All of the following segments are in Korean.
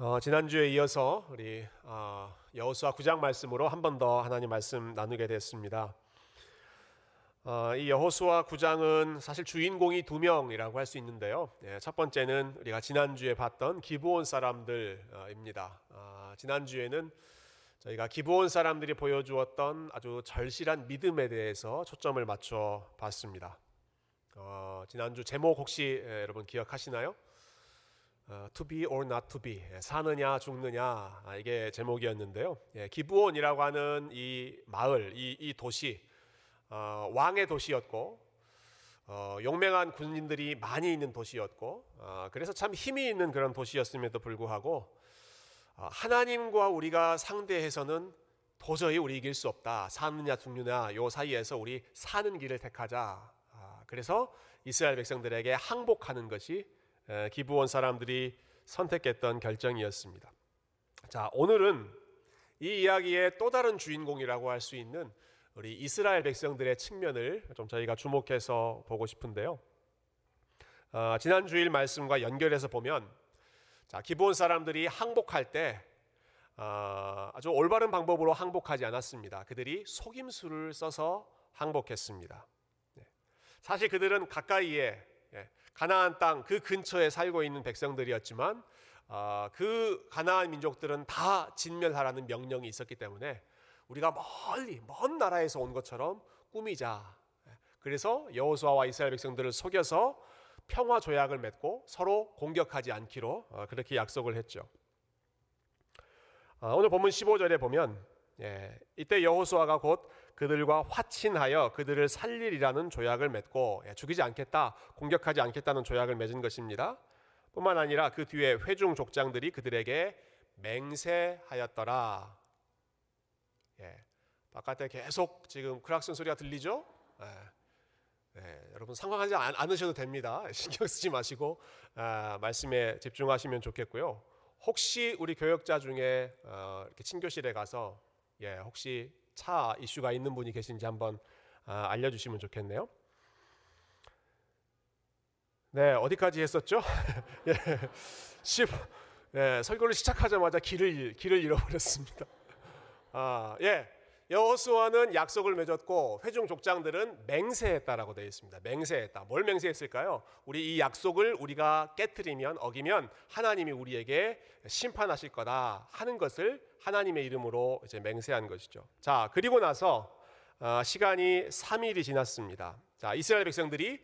어, 지난주에 이어서 우리 어, 여호수아 9장 말씀으로 한 번 더 하나님 말씀 나누게 됐습니다. 어, 이 여호수아 9장은 사실 주인공이 두 명이라고 할 수 있는데요. 예, 첫 번째는 우리가 지난주에 봤던 기브온 사람들입니다. 아, 지난주에는 저희가 기브온 사람들이 보여주었던 아주 절실한 믿음에 대해서 초점을 맞춰 봤습니다. 어, 지난주 제목 혹시 예, 여러분 기억하시나요? 어, to be or not to be 예, 사느냐 죽느냐 아, 이게 제목이었는데요. 예, 기브온이라고 하는 이 마을, 이, 이 도시 어, 왕의 도시였고 어, 용맹한 군인들이 많이 있는 도시였고 어, 그래서 참 힘이 있는 그런 도시였음에도 불구하고 어, 하나님과 우리가 상대해서는 도저히 우리 이길 수 없다. 사느냐 죽느냐 요 사이에서 우리 사는 길을 택하자. 아, 그래서 이스라엘 백성들에게 항복하는 것이 기부원 사람들이 선택했던 결정이었습니다. 자, 오늘은 이 이야기의 또 다른 주인공이라고 할 수 있는 우리 이스라엘 백성들의 측면을 좀 저희가 주목해서 보고 싶은데요. 어, 지난 주일 말씀과 연결해서 보면, 자, 기본 사람들이 항복할 때 어, 아주 올바른 방법으로 항복하지 않았습니다. 그들이 속임수를 써서 항복했습니다. 네. 사실 그들은 가까이에 가나안 땅 그 근처에 살고 있는 백성들이었지만 어, 그 가나안 민족들은 다 진멸하라는 명령이 있었기 때문에 우리가 멀리 먼 나라에서 온 것처럼 꾸미자. 그래서 여호수아와 이스라엘 백성들을 속여서 평화 조약을 맺고 서로 공격하지 않기로 어, 그렇게 약속을 했죠. 어, 오늘 본문 15절에 보면 예, 이때 여호수아가 곧 그들과 화친하여 그들을 살리리라는 조약을 맺고 예, 죽이지 않겠다, 공격하지 않겠다는 조약을 맺은 것입니다. 뿐만 아니라 그 뒤에 회중 족장들이 그들에게 맹세하였더라. 예, 바깥에 계속 지금 크락슨 소리가 들리죠? 예, 예, 여러분 상황하지 않 으셔도 됩니다. 신경 쓰지 마시고 아, 말씀에 집중하시면 좋겠고요. 혹시 우리 교역자 중에 어, 이렇게 친교실에 가서 예, 혹시 차 이슈가 있는 분이 계신지 한번 아, 알려주시면 좋겠네요. 네, 어디까지 했었죠? 예, 10, 예, 설교를 시작하자마자 길을 길을 잃어버렸습니다. 아, 예, 여호수아는 약속을 맺었고 회중 족장들은 맹세했다라고 되어 있습니다. 맹세했다. 뭘 맹세했을까요? 우리 이 약속을 우리가 깨뜨리면 어기면 하나님이 우리에게 심판하실 거다 하는 것을 하나님의 이름으로 이제 맹세한 것이죠. 자, 그리고 나서 어, 시간이 3일이 지났습니다. 자, 이스라엘 백성들이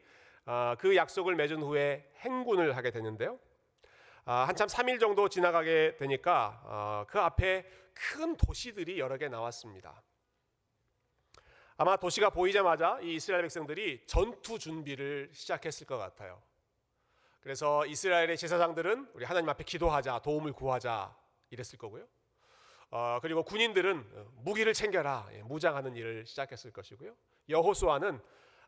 어, 그 약속을 맺은 후에 행군을 하게 되는데요. 아, 한참 3일 정도 지나가게 되니까 어, 그 앞에 큰 도시들이 여러 개 나왔습니다. 아마 도시가 보이자마자 이 이스라엘 백성들이 전투 준비를 시작했을 것 같아요. 그래서 이스라엘의 제사장들은 우리 하나님 앞에 기도하자, 도움을 구하자 이랬을 거고요. 어, 그리고 군인들은 무기를 챙겨라, 예, 무장하는 일을 시작했을 것이고요. 여호수아는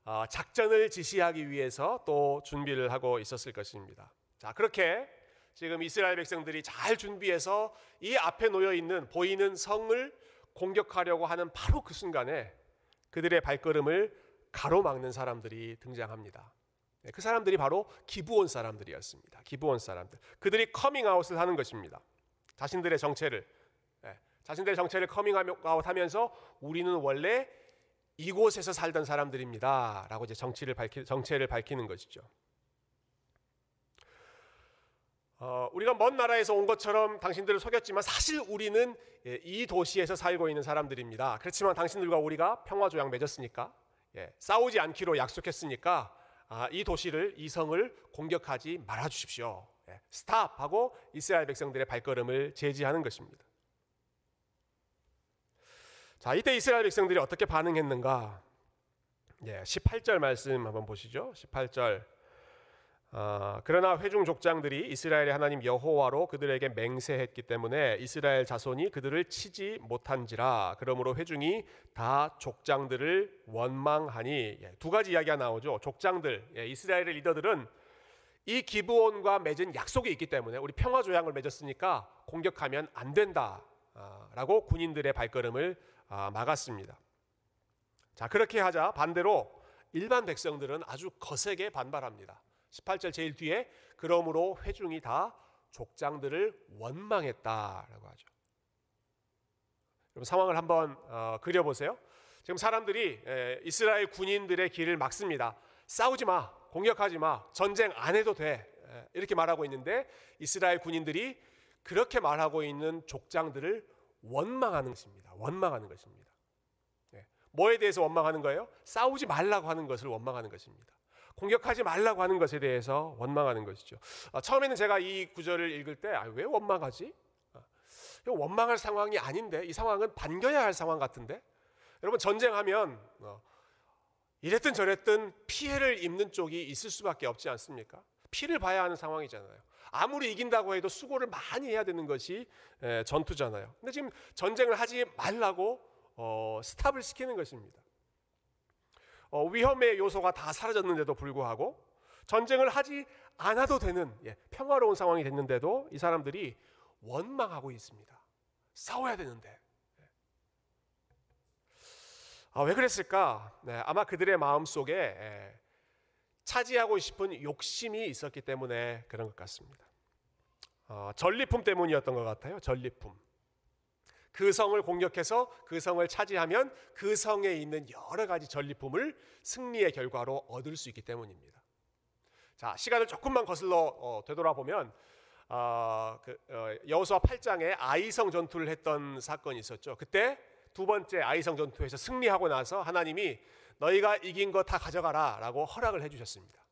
어, 작전을 지시하기 위해서 또 준비를 하고 있었을 것입니다. 자, 그렇게 지금 이스라엘 백성들이 잘 준비해서 이 앞에 놓여 있는 보이는 성을 공격하려고 하는 바로 그 순간에 그들의 발걸음을 가로막는 사람들이 등장합니다. 네, 그 사람들이 바로 기브온 사람들이었습니다. 기브온 사람들. 그들이 커밍아웃을 하는 것입니다. 자신들의 정체를 네, 자신들의 정체를 커밍아웃하면서 우리는 원래 이곳에서 살던 사람들입니다라고 이제 정치를 밝히, 정체를 밝히는 것이죠. 어, 우리가 먼 나라에서 온 것처럼 당신들을 속였지만 사실 우리는 예, 이 도시에서 살고 있는 사람들입니다. 그렇지만 당신들과 우리가 평화 조약 맺었으니까 예, 싸우지 않기로 약속했으니까 아, 이 도시를 이 성을 공격하지 말아 주십시오. 예, 스탑하고 이스라엘 백성들의 발걸음을 제지하는 것입니다. 자, 이때 이스라엘 백성들이 어떻게 반응했는가? 예, 18절 말씀 한번 보시죠. 18절 어, 그러나 회중 족장들이 이스라엘의 하나님 여호와로 그들에게 맹세했기 때문에 이스라엘 자손이 그들을 치지 못한지라 그러므로 회중이 다 족장들을 원망하니 예, 두 가지 이야기가 나오죠. 족장들 예, 이스라엘의 리더들은 이 기브온과 맺은 약속이 있기 때문에 우리 평화 조약을 맺었으니까 공격하면 안 된다라고 아, 군인들의 발걸음을 아, 막았습니다. 자 그렇게 하자 반대로 일반 백성들은 아주 거세게 반발합니다. 18절 제일 뒤에 그러므로 회중이 다 족장들을 원망했다라고 하죠. 여러분 상황을 한번 어, 그려보세요. 지금 사람들이 에, 이스라엘 군인들의 길을 막습니다. 싸우지 마, 공격하지 마, 전쟁 안 해도 돼. 에, 이렇게 말하고 있는데 이스라엘 군인들이 그렇게 말하고 있는 족장들을 원망하는 것입니다. 원망하는 것입니다. 네. 뭐에 대해서 원망하는 거예요? 싸우지 말라고 하는 것을 원망하는 것입니다. 공격하지 말라고 하는 것에 대해서 원망하는 것이죠. 아, 처음에는 제가 이 구절을 읽을 때왜 아, 원망하지? 아, 원망할 상황이 아닌데 이 상황은 반겨야 할 상황 같은데 여러분 전쟁하면 어, 이랬든 저랬든 피해를 입는 쪽이 있을 수밖에 없지 않습니까? 피를 봐야 하는 상황이잖아요. 아무리 이긴다고 해도 수고를 많이 해야 되는 것이 전투잖아요. 근데 지금 전쟁을 하지 말라고 어, 스탑을 시키는 것입니다. 어, 위험의 요소가 다 사라졌는데도 불구하고 전쟁을 하지 않아도 되는 예, 평화로운 상황이 됐는데도 이 사람들이 원망하고 있습니다. 싸워야 되는데. 아, 왜 그랬을까? 네, 아마 그들의 마음 속에 예, 차지하고 싶은 욕심이 있었기 때문에 그런 것 같습니다. 어, 전리품 때문이었던 것 같아요. 전리품. 그 성을 공격해서 그 성을 차지하면 그 성에 있는 여러 가지 전리품을 승리의 결과로 얻을 수 있기 때문입니다. 자, 시간을 조금만 거슬러 어, 되돌아보면 어, 그, 어, 여호수아 8장에 아이성 전투를 했던 사건이 있었죠. 그때 두 번째 아이성 전투에서 승리하고 나서 하나님이 너희가 이긴 거 다 가져가라라고 허락을 해주셨습니다.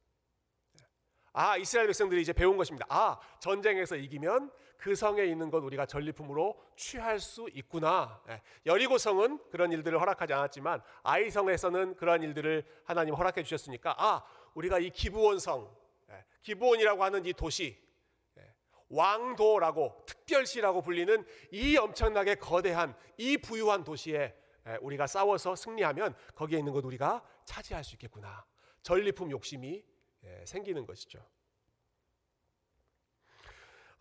아 이스라엘 백성들이 이제 배운 것입니다. 아 전쟁에서 이기면 그 성에 있는 것 우리가 전리품으로 취할 수 있구나. 예, 여리고 성은 그런 일들을 허락하지 않았지만 아이 성에서는 그러한 일들을 하나님 허락해 주셨으니까 아 우리가 이 기부원 성, 예, 기부원이라고 하는 이 도시, 예, 왕도라고 특별시라고 불리는 이 엄청나게 거대한 이 부유한 도시에 우리가 싸워서 승리하면 거기에 있는 것 우리가 차지할 수 있겠구나. 전리품 욕심이 생기는 것이죠.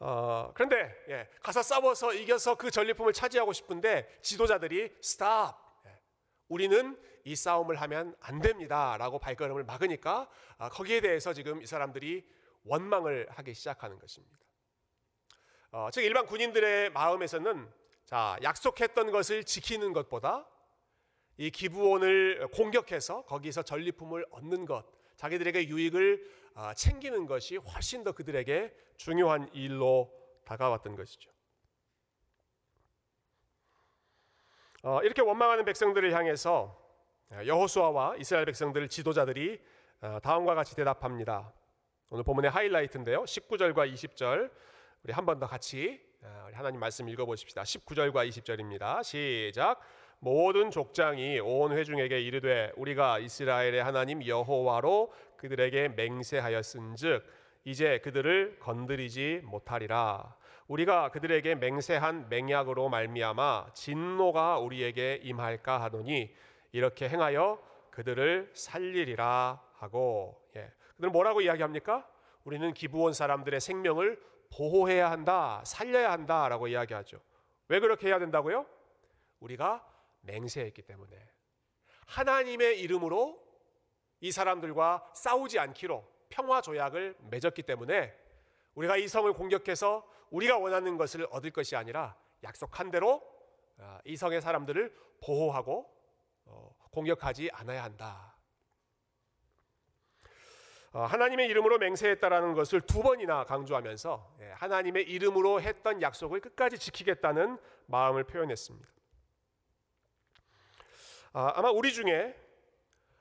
어, 그런데 예, 가서 싸워서 이겨서 그 전리품을 차지하고 싶은데 지도자들이 스탑. 예, 우리는 이 싸움을 하면 안 됩니다라고 발걸음을 막으니까 아, 거기에 대해서 지금 이 사람들이 원망을 하기 시작하는 것입니다. 어, 즉 일반 군인들의 마음에서는 자 약속했던 것을 지키는 것보다 이 기부원을 공격해서 거기서 전리품을 얻는 것, 자기들에게 유익을 아, 챙기는 것이 훨씬 더 그들에게 중요한 일로 다가왔던 것이죠. 어, 이렇게 원망하는 백성들을 향해서 여호수아와 이스라엘 백성들 지도자들이 어, 다음과 같이 대답합니다. 오늘 본문의 하이라이트인데요. 19절과 20절 우리 한 번 더 같이 어, 하나님 말씀 읽어보십시다. 19절과 20절입니다. 시작. 모든 족장이 온 회중에게 이르되 우리가 이스라엘의 하나님 여호와로 그들에게 맹세하였은즉 이제 그들을 건드리지 못하리라 우리가 그들에게 맹세한 맹약으로 말미암아 진노가 우리에게 임할까 하노니 이렇게 행하여 그들을 살리리라 하고 예. 그들은 뭐라고 이야기합니까? 우리는 기부원 사람들의 생명을 보호해야 한다, 살려야 한다라고 이야기하죠. 왜 그렇게 해야 된다고요? 우리가 맹세했기 때문에 하나님의 이름으로 이 사람들과 싸우지 않기로 평화 조약을 맺었기 때문에 우리가 이 성을 공격해서 우리가 원하는 것을 얻을 것이 아니라 약속한 대로 아, 이 성의 사람들을 보호하고 어, 공격하지 않아야 한다. 어, 하나님의 이름으로 맹세했다라는 것을 두 번이나 강조하면서 예, 하나님의 이름으로 했던 약속을 끝까지 지키겠다는 마음을 표현했습니다. 아, 아마 우리 중에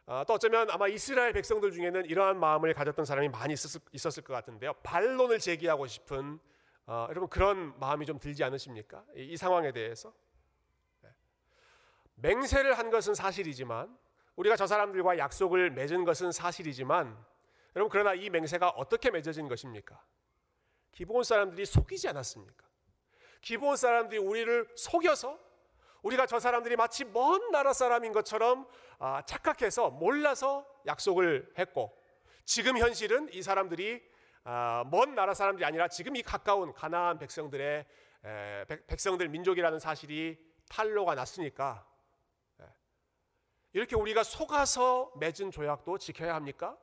아, 또 어쩌면 아마 이스라엘 백성들 중에는 이러한 마음을 가졌던 사람이 많이 있었을, 있었을 것 같은데요. 반론을 제기하고 싶은 어, 여러분 그런 마음이 좀 들지 않으십니까? 이, 이 상황에 대해서 네. 맹세를 한 것은 사실이지만 우리가 저 사람들과 약속을 맺은 것은 사실이지만 여러분 그러나 이 맹세가 어떻게 맺어진 것입니까? 기본 사람들이 속이지 않았습니까? 기본 사람들이 우리를 속여서 우리가 저 사람들이 마치 먼 나라 사람인 것처럼 아, 착각해서 몰라서 약속을 했고 지금 현실은 이 사람들이 아, 먼 나라 사람들이 아니라 지금 이 가까운 가나안 백성들의 백성들 민족이라는 사실이 탄로가 났으니까 이렇게 우리가 속아서 맺은 조약도 지켜야 합니까?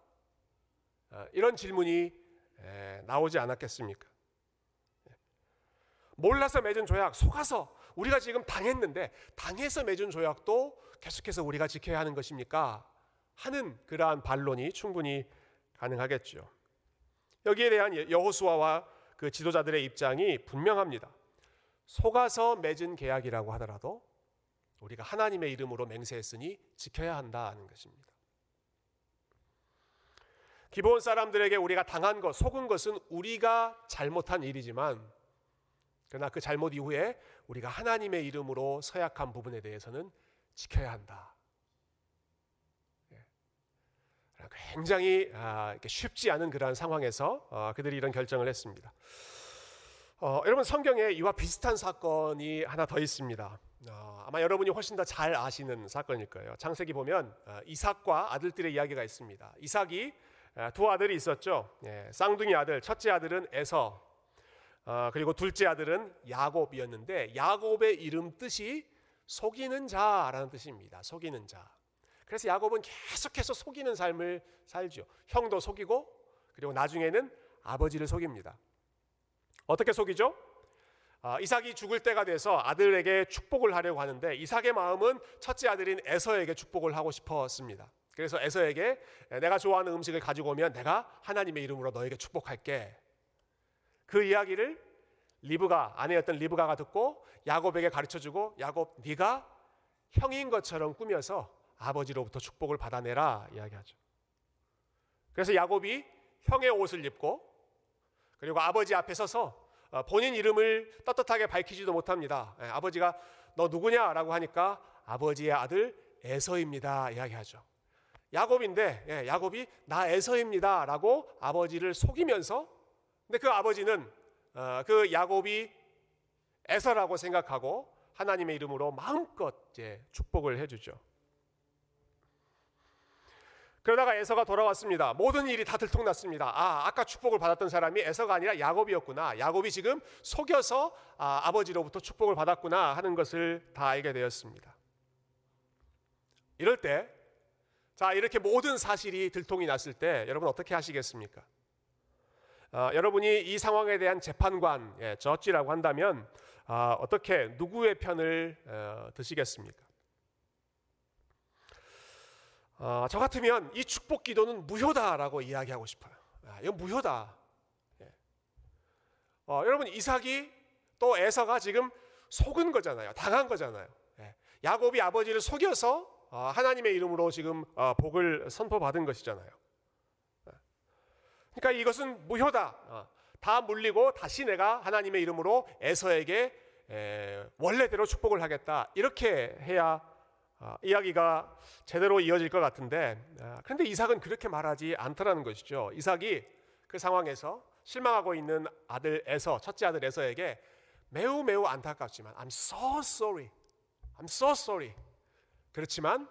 아, 이런 질문이 나오지 않았겠습니까? 몰라서 맺은 조약, 속아서 우리가 지금 당했는데 당해서 맺은 조약도 계속해서 우리가 지켜야 하는 것입니까? 하는 그러한 반론이 충분히 가능하겠죠. 여기에 대한 여호수아와 그 지도자들의 입장이 분명합니다. 속아서 맺은 계약이라고 하더라도 우리가 하나님의 이름으로 맹세했으니 지켜야 한다는 것입니다. 기본 사람들에게 우리가 당한 것, 속은 것은 우리가 잘못한 일이지만 그러나 그 잘못 이후에 우리가 하나님의 이름으로 서약한 부분에 대해서는 지켜야 한다. 예. 굉장히 아, 쉽지 않은 그러한 상황에서 어, 그들이 이런 결정을 했습니다. 어, 여러분 성경에 이와 비슷한 사건이 하나 더 있습니다. 어, 아마 여러분이 훨씬 더 잘 아시는 사건일 거예요. 창세기 보면 이삭과 아들들의 이야기가 있습니다. 이삭이 두 아들이 있었죠. 예, 쌍둥이 아들, 첫째 아들은 에서, 그리고 둘째 아들은 야곱이었는데 야곱의 이름 뜻이 속이는 자라는 뜻입니다. 속이는 자. 그래서 야곱은 계속해서 속이는 삶을 살죠. 형도 속이고 그리고 나중에는 아버지를 속입니다. 어떻게 속이죠? 아, 이삭이 죽을 때가 돼서 아들에게 축복을 하려고 하는데 이삭의 마음은 첫째 아들인 에서에게 축복을 하고 싶었습니다. 그래서 에서에게 내가 좋아하는 음식을 가지고 오면 내가 하나님의 이름으로 너에게 축복할게. 그 이야기를 리브가 아내였던 리브가가 듣고 야곱에게 가르쳐 주고 야곱 네가 형인 것처럼 꾸며서 아버지로부터 축복을 받아내라 이야기하죠. 그래서 야곱이 형의 옷을 입고 그리고 아버지 앞에 서서 어, 본인 이름을 떳떳하게 밝히지도 못합니다. 예, 아버지가 너 누구냐라고 하니까 아버지의 아들 에서입니다 이야기하죠. 야곱인데 예, 야곱이 나 에서입니다라고 아버지를 속이면서 근데 그 아버지는 어, 그 야곱이 에서라고 생각하고 하나님의 이름으로 마음껏 축복을 해주죠. 그러다가 에서가 돌아왔습니다. 모든 일이 다 들통났습니다. 아, 아까 축복을 받았던 사람이 에서가 아니라 야곱이었구나. 야곱이 지금 속여서 아, 버지로부터 축복을 받았구나 하는 것을 다 알게 되었습니다. 이럴 때, 자, 이렇게 모든 사실이 들통이 났을 때 여러분 어떻게 하시겠습니까? 어, 여러분이 이 상황에 대한 재판관, 예, 저지라고 한다면 어, 어떻게 누구의 편을 어, 드시겠습니까? 어, 저 같으면 이 축복 기도는 무효다라고 이야기하고 싶어요. 아, 이건 무효다. 예. 어, 여러분 이삭이 또 에서가 지금 속은 거잖아요. 당한 거잖아요. 예. 야곱이 아버지를 속여서 어, 하나님의 이름으로 지금 어, 복을 선포받은 것이잖아요. 그러니까 이것은 무효다. 어, 다 물리고 다시 내가 하나님의 이름으로 에서에게 원래대로 축복을 하겠다. 이렇게 해야 어, 이야기가 제대로 이어질 것 같은데 어, 그런데 이삭은 그렇게 말하지 않더라는 것이죠. 이삭이 그 상황에서 실망하고 있는 아들 에서 첫째 아들 에서에게 매우 매우 안타깝지만 I'm so sorry. I'm so sorry. 그렇지만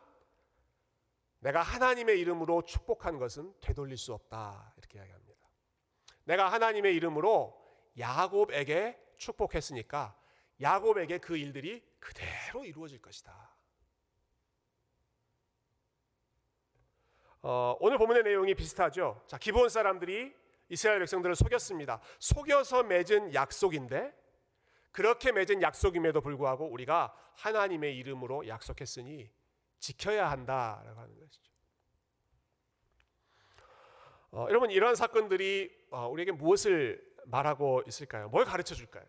내가 하나님의 이름으로 축복한 것은 되돌릴 수 없다. 이렇게 이야기합니다. 내가 하나님의 이름으로 야곱에게 축복했으니까 야곱에게 그 일들이 그대로 이루어질 것이다. 어, 오늘 본문의 내용이 비슷하죠. 자, 기본 사람들이 이스라엘 백성들을 속였습니다. 속여서 맺은 약속인데 그렇게 맺은 약속임에도 불구하고 우리가 하나님의 이름으로 약속했으니 지켜야 한다라고 하는 것이죠. 어, 여러분 이러한 사건들이 어, 우리에게 무엇을 말하고 있을까요? 뭘 가르쳐 줄까요?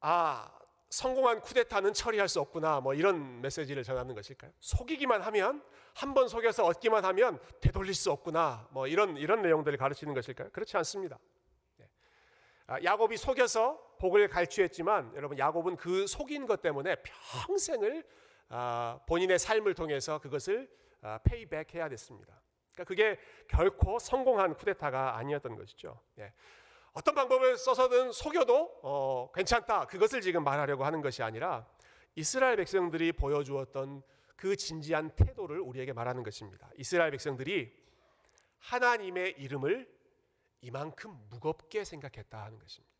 아 성공한 쿠데타는 처리할 수 없구나 뭐 이런 메시지를 전하는 것일까요? 속이기만 하면 한 번 속여서 얻기만 하면 되돌릴 수 없구나 뭐 이런 이런 내용들을 가르치는 것일까요? 그렇지 않습니다. 네. 아, 야곱이 속여서 복을 갈취했지만 여러분 야곱은 그 속인 것 때문에 평생을 아, 본인의 삶을 통해서 그것을 페이백해야 아, 됐습니다. 그러니까 그게 결코 성공한 쿠데타가 아니었던 것이죠. 예. 어떤 방법을 써서든 속여도 어, 괜찮다. 그것을 지금 말하려고 하는 것이 아니라 이스라엘 백성들이 보여주었던 그 진지한 태도를 우리에게 말하는 것입니다. 이스라엘 백성들이 하나님의 이름을 이만큼 무겁게 생각했다 하는 것입니다.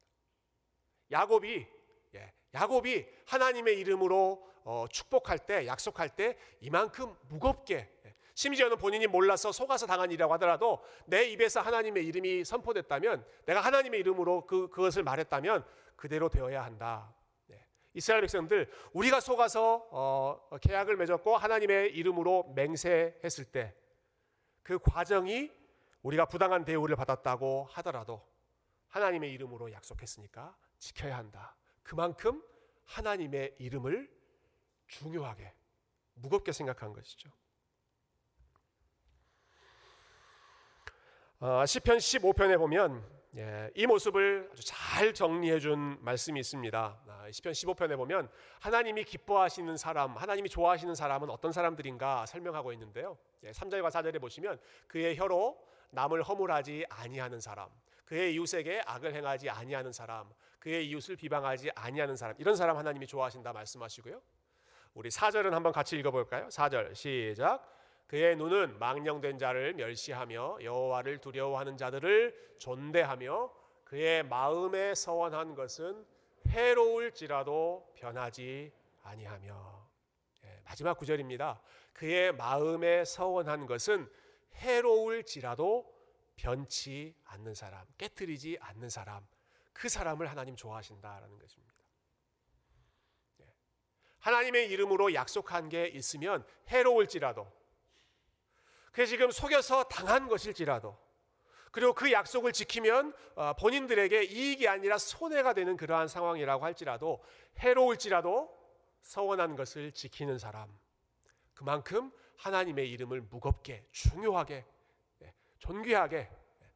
야곱이 예, 야곱이 하나님의 이름으로 어, 축복할 때 약속할 때 이만큼 무겁게 예, 심지어는 본인이 몰라서 속아서 당한 일이라고 하더라도 내 입에서 하나님의 이름이 선포됐다면 내가 하나님의 이름으로 그, 그것을 말했다면 그대로 되어야 한다. 네. 이스라엘 백성들 우리가 속아서 어, 계약을 맺었고 하나님의 이름으로 맹세했을 때 그 과정이 우리가 부당한 대우를 받았다고 하더라도 하나님의 이름으로 약속했으니까 지켜야 한다. 그만큼 하나님의 이름을 중요하게 무겁게 생각한 것이죠. 시편 15편에 보면 예, 이 모습을 아주 잘 정리해 준 말씀이 있습니다. 아, 시편 15편에 보면 하나님이 기뻐하시는 사람, 하나님이 좋아하시는 사람은 어떤 사람들인가 설명하고 있는데요. 예, 3절과 4절에 보시면 그의 혀로 남을 허물하지 아니하는 사람, 그의 이웃에게 악을 행하지 아니하는 사람, 그의 이웃을 비방하지 아니하는 사람, 이런 사람 하나님이 좋아하신다 말씀하시고요. 우리 4절은 한번 같이 읽어 볼까요? 4절 시작. 그의 눈은 망령된 자를 멸시하며 여호와를 두려워하는 자들을 존대하며 그의 마음에 서원한 것은 해로울지라도 변하지 아니하며 예, 마지막 구절입니다. 그의 마음에 서원한 것은 해로울지라도 변치 않는 사람, 깨뜨리지 않는 사람, 그 사람을 하나님 좋아하신다라는 것입니다. 예. 하나님의 이름으로 약속한 게 있으면 해로울지라도 그 지금 속여서 당한 것일지라도 그리고 그 약속을 지키면 어, 본인들에게 이익이 아니라 손해가 되는 그러한 상황이라고 할지라도 해로울지라도 서원한 것을 지키는 사람 그만큼 하나님의 이름을 무겁게 중요하게 예, 존귀하게 예.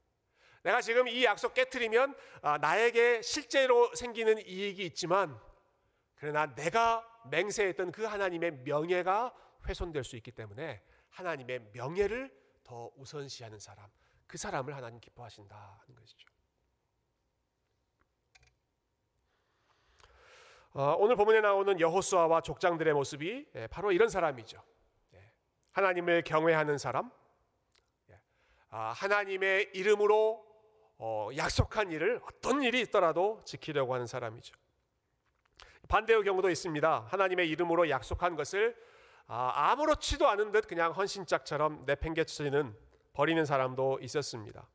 내가 지금 이 약속 깨뜨리면 아, 나에게 실제로 생기는 이익이 있지만 그러나 내가 맹세했던 그 하나님의 명예가 훼손될 수 있기 때문에 하나님의 명예를 더 우선시하는 사람, 그 사람을 하나님 기뻐하신다 하는 것이죠. 어, 오늘 본문에 나오는 여호수아와 족장들의 모습이 예, 바로 이런 사람이죠. 예, 하나님을 경외하는 사람, 예, 아, 하나님의 이름으로 어, 약속한 일을 어떤 일이 있더라도 지키려고 하는 사람이죠. 반대의 경우도 있습니다. 하나님의 이름으로 약속한 것을 아, 아무렇지도 않은 듯 그냥 헌신짝처럼 내팽개치는 버리는 사람도 있었습니다.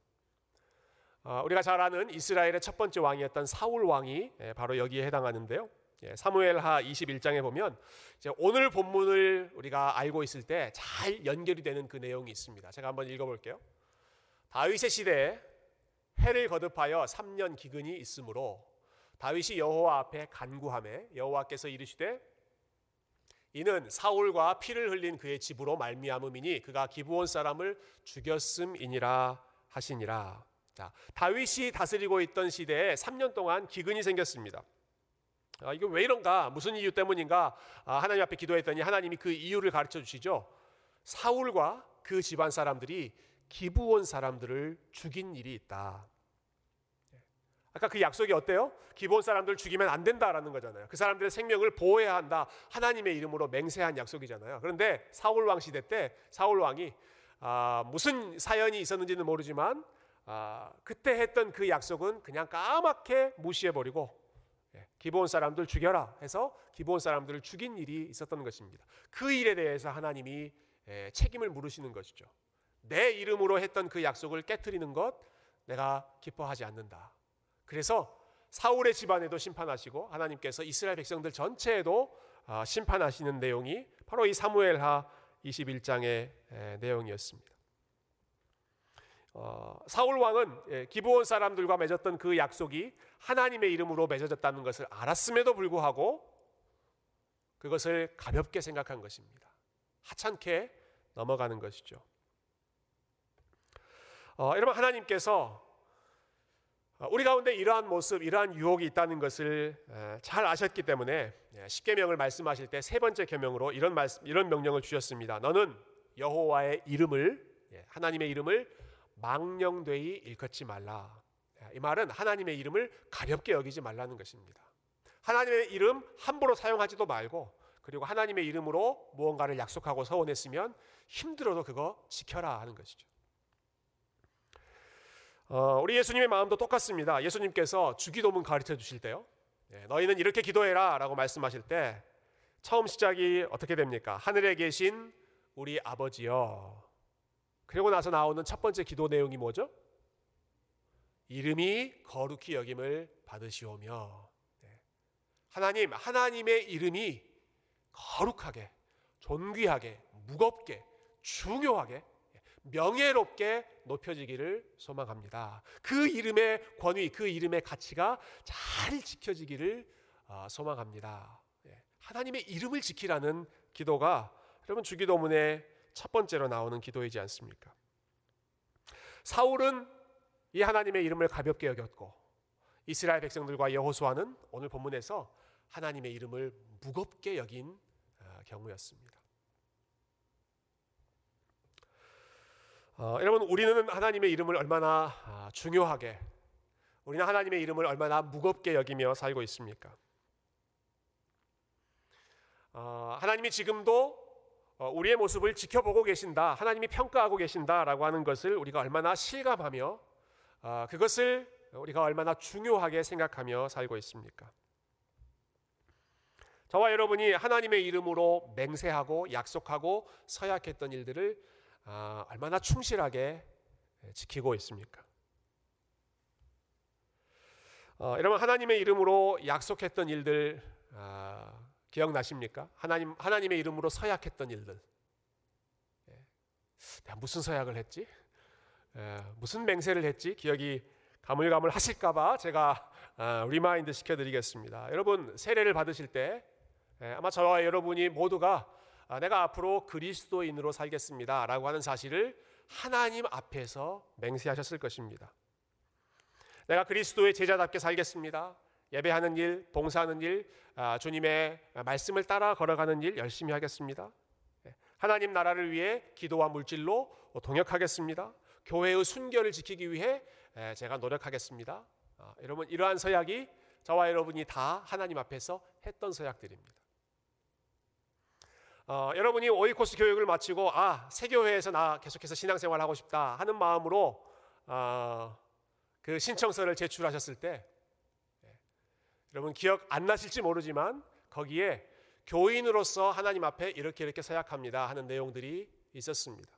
아, 우리가 잘 아는 이스라엘의 첫 번째 왕이었던 사울 왕이 예, 바로 여기에 해당하는데요. 예, 사무엘하 21장에 보면 오늘 본문을 우리가 알고 있을 때 잘 연결이 되는 그 내용이 있습니다. 제가 한번 읽어볼게요. 다윗의 시대에 해를 거듭하여 3년 기근이 있으므로 다윗이 여호와 앞에 간구함에 여호와께서 이르시되 이는 사울과 피를 흘린 그의 집으로 말미암음이니 그가 기브온 사람을 죽였음이니라 하시니라. 자, 다윗이 다스리고 있던 시대에 3년 동안 기근이 생겼습니다. 아, 이거 왜 이런가? 무슨 이유 때문인가? 아, 하나님 앞에 기도했더니 하나님이 그 이유를 가르쳐 주시죠. 사울과 그 집안 사람들이 기브온 사람들을 죽인 일이 있다. 아까 그 약속이 어때요? 기본 사람들 죽이면 안 된다라는 거잖아요. 그 사람들의 생명을 보호해야 한다. 하나님의 이름으로 맹세한 약속이잖아요. 그런데 사울 왕 시대 때 사울 왕이 아, 무슨 사연이 있었는지는 모르지만 아, 그때 했던 그 약속은 그냥 까맣게 무시해 버리고 예, 기본 사람들 죽여라 해서 기본 사람들을 죽인 일이 있었던 것입니다. 그 일에 대해서 하나님이 예, 책임을 물으시는 것이죠. 내 이름으로 했던 그 약속을 깨뜨리는 것 내가 기뻐하지 않는다. 그래서 사울의 집안에도 심판하시고 하나님께서 이스라엘 백성들 전체에도 아, 심판하시는 내용이 바로 이 사무엘하 21장의 내용이었습니다. 어, 사울 왕은 예, 기브온 사람들과 맺었던 그 약속이 하나님의 이름으로 맺어졌다는 것을 알았음에도 불구하고 그것을 가볍게 생각한 것입니다. 하찮게 넘어가는 것이죠. 어, 여러분 하나님께서 어, 우리 가운데 이러한 모습, 이러한 유혹이 있다는 것을 잘 아셨기 때문에 예, 십계명을 말씀하실 때 세 번째 계명으로 이런 말씀, 이런 명령을 주셨습니다. 너는 여호와의 이름을 예, 하나님의 이름을 망령되이 일컫지 말라. 이 말은 하나님의 이름을 가볍게 여기지 말라는 것입니다. 하나님의 이름 함부로 사용하지도 말고 그리고 하나님의 이름으로 무언가를 약속하고 서원했으면 힘들어도 그거 지켜라 하는 것이죠. 어, 우리 예수님의 마음도 똑같습니다. 예수님께서 주기도문 가르쳐 주실 때요. 네, 너희는 이렇게 기도해라 라고 말씀하실 때 처음 시작이 어떻게 됩니까? 하늘에 계신 우리 아버지여. 그리고 나서 나오는 첫 번째 기도 내용이 뭐죠? 이름이 거룩히 여김을 받으시오며. 네. 하나님, 하나님의 이름이 거룩하게, 존귀하게, 무겁게, 중요하게, 명예롭게 높여지기를 소망합니다. 그 이름의 권위, 그 이름의 가치가 잘 지켜지기를 어, 소망합니다. 예. 하나님의 이름을 지키라는 기도가 여러분 주기도문의 첫 번째로 나오는 기도이지 않습니까? 사울은 이 하나님의 이름을 가볍게 여겼고 이스라엘 백성들과 여호수아는 오늘 본문에서 하나님의 이름을 무겁게 여긴 어, 경우였습니다. 어, 여러분 우리는 하나님의 이름을 얼마나 아, 중요하게 우리는 하나님의 이름을 얼마나 무겁게 여기며 살고 있습니까? 어, 하나님이 지금도 어, 우리의 모습을 지켜보고 계신다. 하나님이 평가하고 계신다라고 하는 것을 우리가 얼마나 실감하며 어, 그것을 우리가 얼마나 중요하게 생각하며 살고 있습니까? 저와 여러분이 하나님의 이름으로 맹세하고 약속하고 서약했던 일들을 아, 얼마나 충실하게 지키고 있습니까? 어, 여러분 하나님의 이름으로 약속했던 일들 아, 기억나십니까? 하나님 하나님의 이름으로 서약했던 일들. 예. 내가 무슨 서약을 했지? 예, 무슨 맹세를 했지? 기억이 가물가물 하실까봐 제가 아, remind 시켜드리겠습니다. 여러분 세례를 받으실 때 예, 아마 저와 여러분이 모두가 아, 내가 앞으로 그리스도인으로 살겠습니다 라고 하는 사실을 하나님 앞에서 맹세하셨을 것입니다. 내가 그리스도의 제자답게 살겠습니다. 예배하는 일, 봉사하는 일, 아, 주님의 말씀을 따라 걸어가는 일 열심히 하겠습니다. 예, 하나님 나라를 위해 기도와 물질로 동역하겠습니다. 교회의 순결을 지키기 위해 예, 제가 노력하겠습니다. 아, 여러분 이러한 서약이 저와 여러분이 다 하나님 앞에서 했던 서약들입니다. 어, 여러분이 오이코스 교육을 마치고 아 세교회에서 나 계속해서 신앙생활 하고 싶다 하는 마음으로 어, 그 신청서를 제출하셨을 때 예, 여러분 기억 안 나실지 모르지만 거기에 교인으로서 하나님 앞에 이렇게 이렇게 서약합니다 하는 내용들이 있었습니다.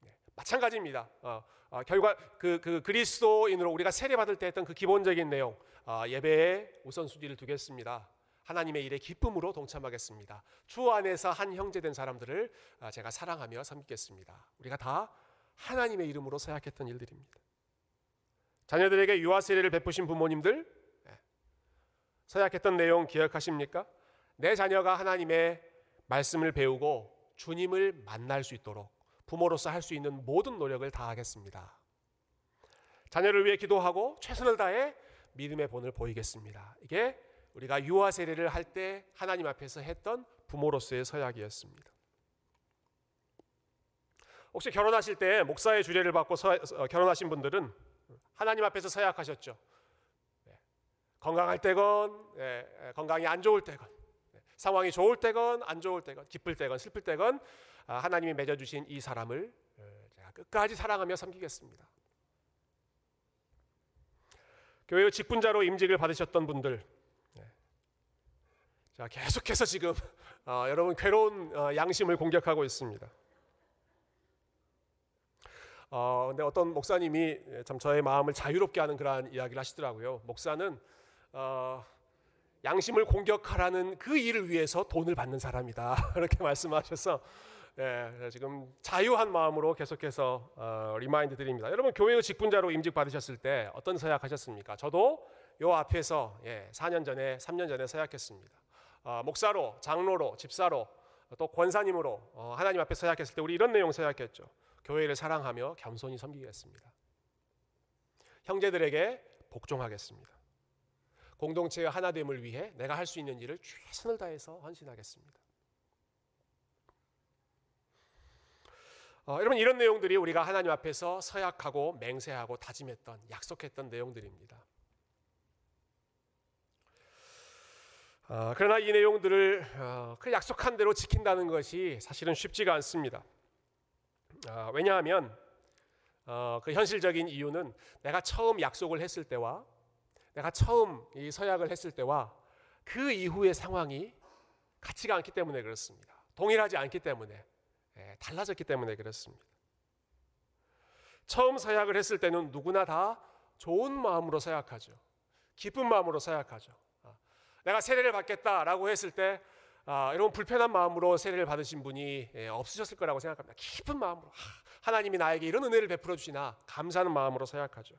네, 마찬가지입니다. 어, 어, 결과 그, 그 그리스도인으로 우리가 세례 받을 때 했던 그 기본적인 내용 어, 예배에 우선순위를 두겠습니다. 하나님의 일에 기쁨으로 동참하겠습니다. 주 안에서 한 형제된 사람들을 아, 제가 사랑하며 섬기겠습니다. 우리가 다 하나님의 이름으로 서약했던 일들입니다. 자녀들에게 유아 세례를 베푸신 부모님들 예, 서약했던 내용 기억하십니까? 내 자녀가 하나님의 말씀을 배우고 주님을 만날 수 있도록 부모로서 할 수 있는 모든 노력을 다하겠습니다. 자녀를 위해 기도하고 최선을 다해 믿음의 본을 보이겠습니다. 이게 우리가 유아 세례를 할 때 하나님 앞에서 했던 부모로서의 서약이었습니다. 혹시 결혼하실 때 목사의 주례를 받고 서, 어, 결혼하신 분들은 하나님 앞에서 서약하셨죠. 네. 건강할 때건 네. 건강이 안 좋을 때건 네. 상황이 좋을 때건 안 좋을 때건 기쁠 때건 슬플 때건 아, 하나님이 맺어주신 이 사람을 어, 끝까지 사랑하며 섬기겠습니다. 교회 직분자로 임직을 받으셨던 분들 자, 계속해서 지금 어, 여러분 괴로운 어, 양심을 공격하고 있습니다. 어, 근데 어떤 목사님이 참 저의 마음을 자유롭게 하는 그러한 이야기를 하시더라고요. 목사는 어, 양심을 공격하라는 그 일을 위해서 돈을 받는 사람이다. 이렇게 말씀하셔서 예, 지금 자유한 마음으로 계속해서 어, remind 드립니다. 여러분 교회의 직분자로 임직 받으셨을 때 어떤 서약하셨습니까? 저도 요 앞에서 예, 4년 전에 3년 전에 서약했습니다. 어, 목사로, 장로로, 집사로, 또 권사님으로 어, 하나님 앞에 서약했을 때 우리 이런 내용 서약했죠. 교회를 사랑하며 겸손히 섬기겠습니다. 형제들에게 복종하겠습니다. 공동체의 하나됨을 위해 내가 할 수 있는 일을 최선을 다해서 헌신하겠습니다. 어, 여러분 이런 내용들이 우리가 하나님 앞에서 서약하고 맹세하고 다짐했던 약속했던 내용들입니다. 그러나 이 내용들을 어, 그 약속한 대로 지킨다는 것이 사실은 쉽지가 않습니다. 어, 왜냐하면 어, 그 현실적인 이유는 내가 처음 약속을 했을 때와 내가 처음 이 서약을 했을 때와 그 이후의 상황이 같지가 않기 때문에 그렇습니다. 동일하지 않기 때문에 예, 달라졌기 때문에 그렇습니다. 처음 서약을 했을 때는 누구나 다 좋은 마음으로 서약하죠. 기쁜 마음으로 서약하죠. 아, 내가 세례를 받겠다라고 했을 때 아, 여러분 불편한 마음으로 세례를 받으신 분이 예, 없으셨을 거라고 생각합니다. 기쁜 마음으로 하 나님이 나에게 이런 은혜를 베풀어 주시나 감사하는 마음으로 서약하죠.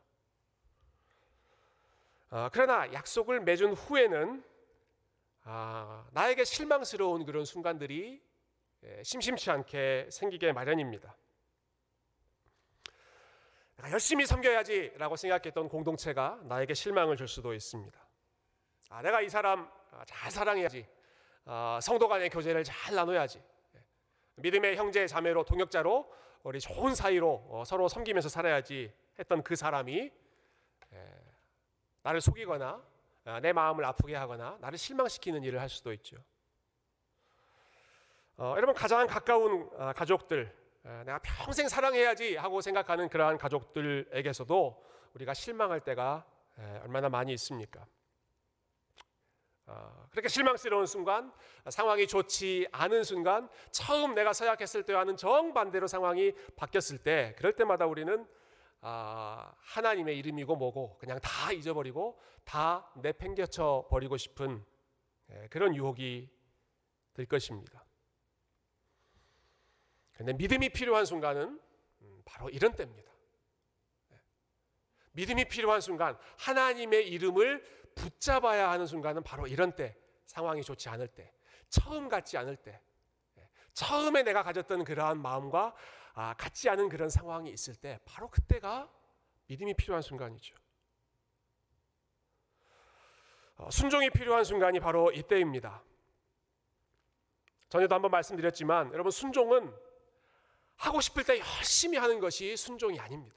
아, 그러나 약속을 맺은 후에는 아, 나에게 실망스러운 그런 순간들이 예, 심심치 않게 생기게 마련입니다. 열심히 섬겨야지라고 생각했던 공동체가 나에게 실망을 줄 수도 있습니다. 아, 내가 이 사람 아, 잘 사랑해야지. 아, 성도 간의 교제를 잘 나눠야지. 예. 믿음의 형제 자매로 동역자로 우리 좋은 사이로 어, 서로 섬기면서 살아야지 했던 그 사람이 예, 나를 속이거나 아, 내 마음을 아프게 하거나 나를 실망시키는 일을 할 수도 있죠. 어, 여러분 가장 가까운 아, 가족들 내가 평생 사랑해야지 하고 생각하는 그러한 가족들에게서도 우리가 실망할 때가 얼마나 많이 있습니까? 어, 그렇게 실망스러운 순간, 상황이 좋지 않은 순간, 처음 내가 서약했을 때와는 정반대로 상황이 바뀌었을 때, 그럴 때마다 우리는 아, 하나님의 이름이고 뭐고 그냥 다 잊어버리고 다 내팽개쳐 버리고 싶은 그런 유혹이 될 것입니다. 그런데 믿음이 필요한 순간은 음, 바로 이런 때입니다. 네. 믿음이 필요한 순간, 하나님의 이름을 붙잡아야 하는 순간은 바로 이런 때, 상황이 좋지 않을 때, 처음 같지 않을 때, 네. 처음에 내가 가졌던 그러한 마음과 아, 같지 않은 그런 상황이 있을 때, 바로 그때가 믿음이 필요한 순간이죠. 어, 순종이 필요한 순간이 바로 이때입니다. 전에도 한번 말씀드렸지만, 여러분, 순종은 하고 싶을 때 열심히 하는 것이 순종이 아닙니다.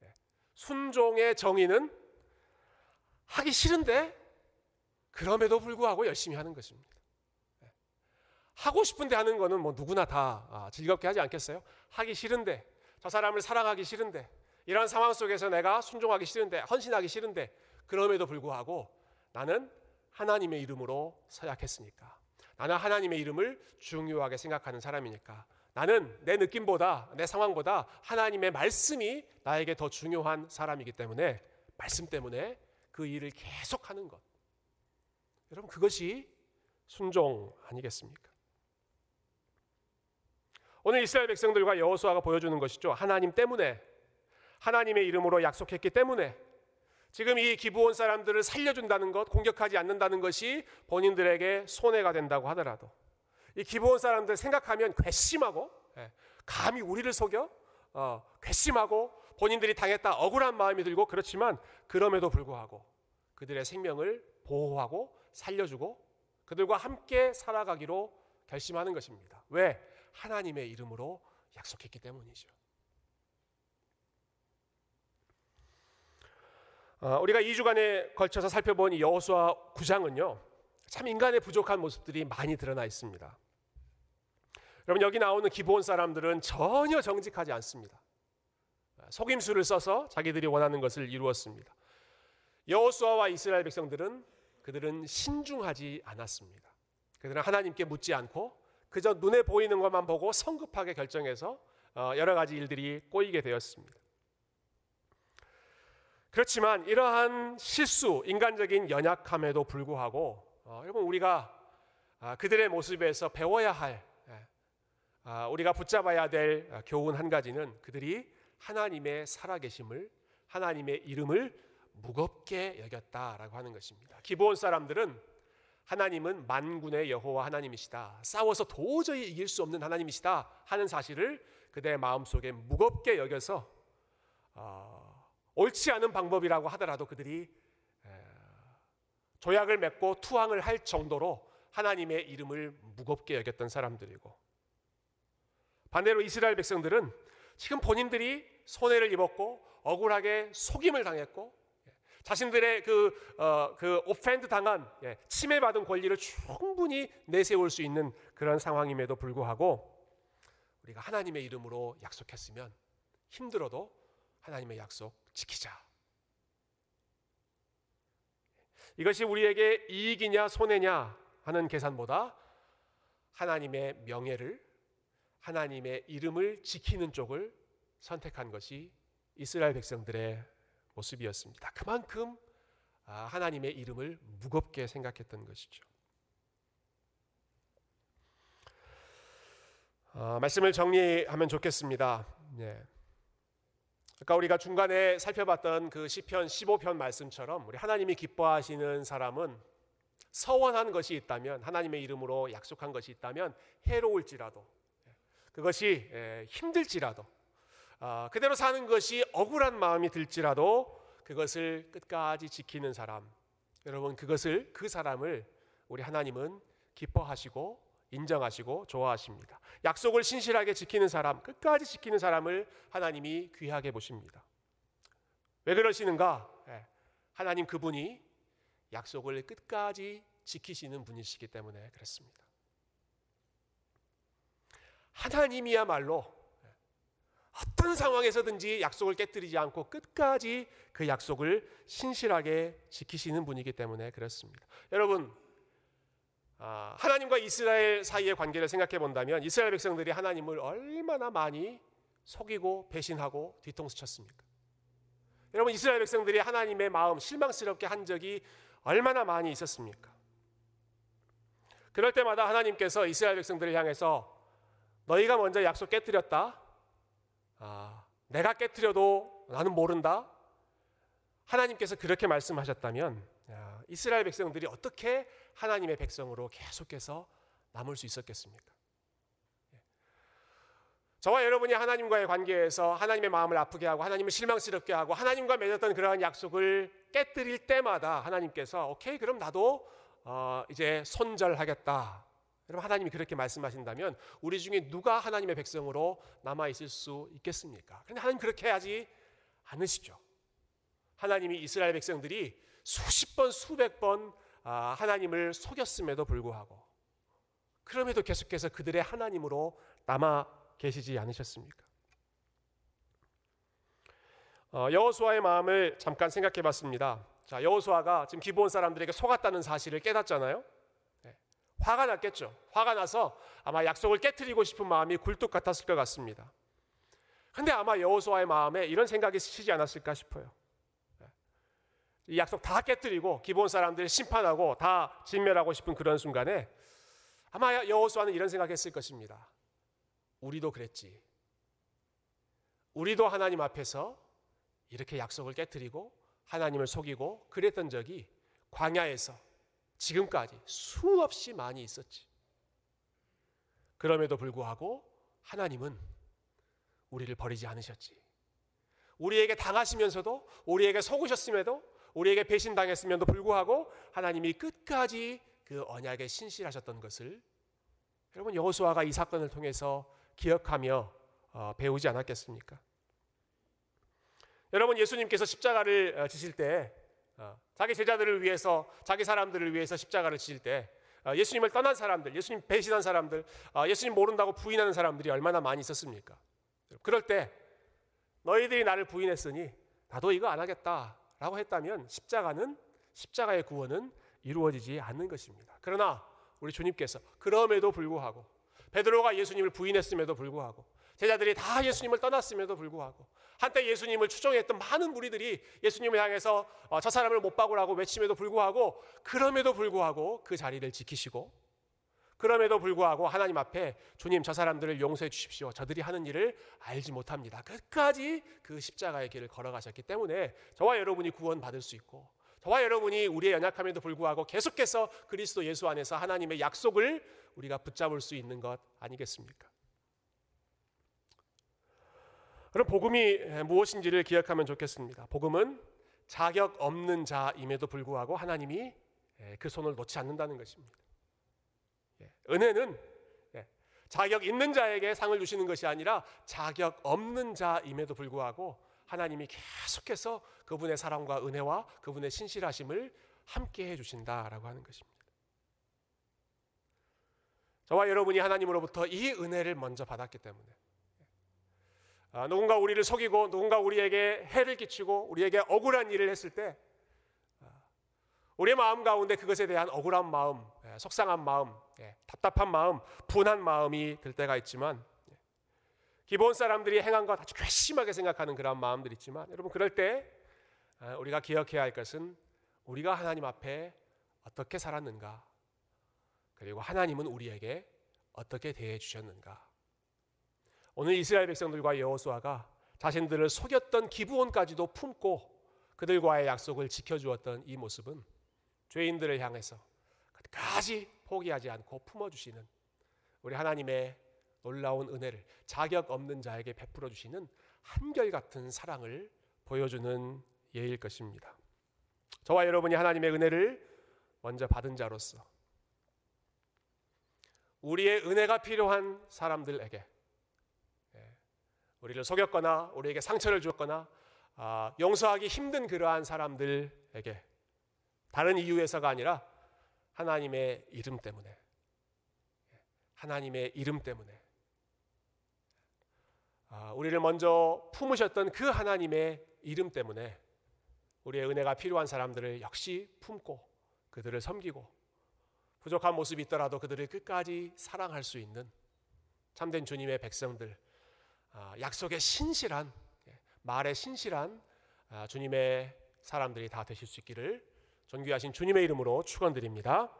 네. 순종의 정의는 하기 싫은데 그럼에도 불구하고 열심히 하는 것입니다. 네. 하고 싶은데 하는 거는 뭐 누구나 다 아, 즐겁게 하지 않겠어요? 하기 싫은데 저 사람을 사랑하기 싫은데 이런 상황 속에서 내가 순종하기 싫은데 헌신하기 싫은데 그럼에도 불구하고 나는 하나님의 이름으로 서약했으니까 나는 하나님의 이름을 중요하게 생각하는 사람이니까 나는 내 느낌보다 내 상황보다 하나님의 말씀이 나에게 더 중요한 사람이기 때문에 말씀 때문에 그 일을 계속하는 것. 여러분 그것이 순종 아니겠습니까? 오늘 이스라엘 백성들과 여호수아가 보여주는 것이죠. 하나님 때문에 하나님의 이름으로 약속했기 때문에 지금 이 기부온 사람들을 살려준다는 것, 공격하지 않는다는 것이 본인들에게 손해가 된다고 하더라도 이 기본 사람들 생각하면 괘씸하고 예, 감히 우리를 속여 어, 괘씸하고 본인들이 당했다 억울한 마음이 들고 그렇지만 그럼에도 불구하고 그들의 생명을 보호하고 살려주고 그들과 함께 살아가기로 결심하는 것입니다. 왜? 하나님의 이름으로 약속했기 때문이죠. 어, 우리가 2주간에 걸쳐서 살펴본 여호수아 9장은요. 참 인간의 부족한 모습들이 많이 드러나 있습니다. 여러분 여기 나오는 기본 사람들은 전혀 정직하지 않습니다. 속임수를 써서 자기들이 원하는 것을 이루었습니다. 여호수아와 이스라엘 백성들은 그들은 신중하지 않았습니다. 그들은 하나님께 묻지 않고 그저 눈에 보이는 것만 보고 성급하게 결정해서 어, 여러 가지 일들이 꼬이게 되었습니다. 그렇지만 이러한 실수, 인간적인 연약함에도 불구하고 어, 여러분 우리가 아, 그들의 모습에서 배워야 할 아, 우리가 붙잡아야 될 아, 교훈 한 가지는 그들이 하나님의 살아계심을 하나님의 이름을 무겁게 여겼다라고 하는 것입니다. 기본 사람들은 하나님은 만군의 여호와 하나님이시다. 싸워서 도저히 이길 수 없는 하나님이시다 하는 사실을 그들의 마음속에 무겁게 여겨서 어, 옳지 않은 방법이라고 하더라도 그들이 조약을 맺고 투항을 할 정도로 하나님의 이름을 무겁게 여겼던 사람들이고 반대로 이스라엘 백성들은 지금 본인들이 손해를 입었고 억울하게 속임을 당했고 자신들의 그, 어, 그 오펜드 당한 예, 침해받은 권리를 충분히 내세울 수 있는 그런 상황임에도 불구하고 우리가 하나님의 이름으로 약속했으면 힘들어도 하나님의 약속 지키자. 이것이 우리에게 이익이냐 손해냐 하는 계산보다 하나님의 명예를 하나님의 이름을 지키는 쪽을 선택한 것이 이스라엘 백성들의 모습이었습니다. 그만큼 아, 하나님의 이름을 무겁게 생각했던 것이죠. 어, 말씀을 정리하면 좋겠습니다. 네. 아까 우리가 중간에 살펴봤던 그 시편 15편 말씀처럼 우리 하나님이 기뻐하시는 사람은 서원한 것이 있다면 하나님의 이름으로 약속한 것이 있다면 해로울지라도 그것이 힘들지라도 아, 그대로 사는 것이 억울한 마음이 들지라도 그것을 끝까지 지키는 사람 여러분 그것을 그 사람을 우리 하나님은 기뻐하시고 인정하시고 좋아하십니다. 약속을 신실하게 지키는 사람, 끝까지 지키는 사람을 하나님이 귀하게 보십니다. 왜 그러시는가? 예, 하나님 그분이 약속을 끝까지 지키시는 분이시기 때문에 그렇습니다. 하나님이야말로 어떤 상황에서든지 약속을 깨뜨리지 않고 끝까지 그 약속을 신실하게 지키시는 분이기 때문에 그렇습니다. 여러분, 아, 하나님과 이스라엘 사이의 관계를 생각해 본다면 이스라엘 백성들이 하나님을 얼마나 많이 속이고 배신하고 뒤통수 쳤습니까? 여러분 이스라엘 백성들이 하나님의 마음 실망스럽게 한 적이 얼마나 많이 있었습니까? 그럴 때마다 하나님께서 이스라엘 백성들을 향해서 너희가 먼저 약속 깨뜨렸다. 아, 내가 깨뜨려도 나는 모른다. 하나님께서 그렇게 말씀하셨다면 이스라엘 백성들이 어떻게 하나님의 백성으로 계속해서 남을 수 있었겠습니까? 예. 저와 여러분이 하나님과의 관계에서 하나님의 마음을 아프게 하고 하나님을 실망스럽게 하고 하나님과 맺었던 그러한 약속을 깨뜨릴 때마다 하나님께서 오케이 그럼 나도 어 이제 손절하겠다. 여러분 하나님이 그렇게 말씀하신다면 우리 중에 누가 하나님의 백성으로 남아 있을 수 있겠습니까? 그런데 하나님 그렇게 하지 않으시죠. 하나님이 이스라엘 백성들이 수십 번, 수백 번 아, 하나님을 속였음에도 불구하고 그럼에도 계속해서 그들의 하나님으로 남아 계시지 않으셨습니까? 어, 여호수아의 마음을 잠깐 생각해 봤습니다. 자, 여호수아가 지금 기본 사람들에게 속았다는 사실을 깨닫잖아요. 네. 화가 났겠죠. 화가 나서 아마 약속을 깨뜨리고 싶은 마음이 굴뚝 같았을 것 같습니다. 근데 아마 여호수아의 마음에 이런 생각이 스치지 않았을까 싶어요. 이 약속 다 깨뜨리고 기본 사람들 심판하고 다 진멸하고 싶은 그런 순간에 아마 여호수아는 이런 생각했을 것입니다. 우리도 그랬지. 우리도 하나님 앞에서 이렇게 약속을 깨뜨리고 하나님을 속이고 그랬던 적이 광야에서 지금까지 수없이 많이 있었지. 그럼에도 불구하고 하나님은 우리를 버리지 않으셨지. 우리에게 당하시면서도 우리에게 속으셨음에도 우리에게 배신당했음에도 불구하고 하나님이 끝까지 그 언약에 신실하셨던 것을 여러분 여호수아가 이 사건을 통해서 기억하며 어, 배우지 않았겠습니까? 여러분 예수님께서 십자가를 어, 지실 때 어, 자기 제자들을 위해서 자기 사람들을 위해서 십자가를 지실 때 어, 예수님을 떠난 사람들, 예수님 배신한 사람들, 어, 예수님 모른다고 부인하는 사람들이 얼마나 많이 있었습니까? 그럴 때 너희들이 나를 부인했으니 나도 이거 안 하겠다. 라고 했다면 십자가는 십자가의 구원은 이루어지지 않는 것입니다. 그러나 우리 주님께서 그럼에도 불구하고 베드로가 예수님을 부인했음에도 불구하고 제자들이 다 예수님을 떠났음에도 불구하고 한때 예수님을 추종했던 많은 무리들이 예수님을 향해서 어, 저 사람을 못 박으라고 외침에도 불구하고 그럼에도 불구하고 그 자리를 지키시고 그럼에도 불구하고 하나님 앞에 주님 저 사람들을 용서해 주십시오. 저들이 하는 일을 알지 못합니다. 끝까지 그 십자가의 길을 걸어가셨기 때문에 저와 여러분이 구원받을 수 있고 저와 여러분이 우리의 연약함에도 불구하고 계속해서 그리스도 예수 안에서 하나님의 약속을 우리가 붙잡을 수 있는 것 아니겠습니까? 그럼 복음이 무엇인지를 기억하면 좋겠습니다. 복음은 자격 없는 자임에도 불구하고 하나님이 그 손을 놓지 않는다는 것입니다. 예, 은혜는 예, 자격 있는 자에게 상을 주시는 것이 아니라 자격 없는 자임에도 불구하고 하나님이 계속해서 그분의 사랑과 은혜와 그분의 신실하심을 함께 해 주신다라고 하는 것입니다. 저와 여러분이 하나님으로부터 이 은혜를 먼저 받았기 때문에 아, 누군가 우리를 속이고 누군가 우리에게 해를 끼치고 우리에게 억울한 일을 했을 때 우리의 마음 가운데 그것에 대한 억울한 마음, 예, 속상한 마음, 예, 답답한 마음, 분한 마음이 들 때가 있지만 예, 기본 사람들이 행한 것 아주 괘씸하게 생각하는 그런 마음들 있지만 여러분 그럴 때 아, 우리가 기억해야 할 것은 우리가 하나님 앞에 어떻게 살았는가 그리고 하나님은 우리에게 어떻게 대해 주셨는가 오늘 이스라엘 백성들과 여호수아가 자신들을 속였던 기부원까지도 품고 그들과의 약속을 지켜주었던 이 모습은 죄인들을 향해서 끝까지 포기하지 않고 품어주시는 우리 하나님의 놀라운 은혜를 자격 없는 자에게 베풀어 주시는 한결같은 사랑을 보여주는 예일 것입니다. 저와 여러분이 하나님의 은혜를 먼저 받은 자로서 우리의 은혜가 필요한 사람들에게 예, 우리를 속였거나 우리에게 상처를 주었거나 아, 용서하기 힘든 그러한 사람들에게 다른 이유에서가 아니라 하나님의 이름 때문에 예, 하나님의 이름 때문에 아, 우리를 먼저 품으셨던 그 하나님의 이름 때문에 우리의 은혜가 필요한 사람들을 역시 품고 그들을 섬기고 부족한 모습이 있더라도 그들을 끝까지 사랑할 수 있는 참된 주님의 백성들 아, 약속의 신실한 예, 말에 신실한 아, 주님의 사람들이 다 되실 수 있기를 존귀하신 주님의 이름으로 축원드립니다.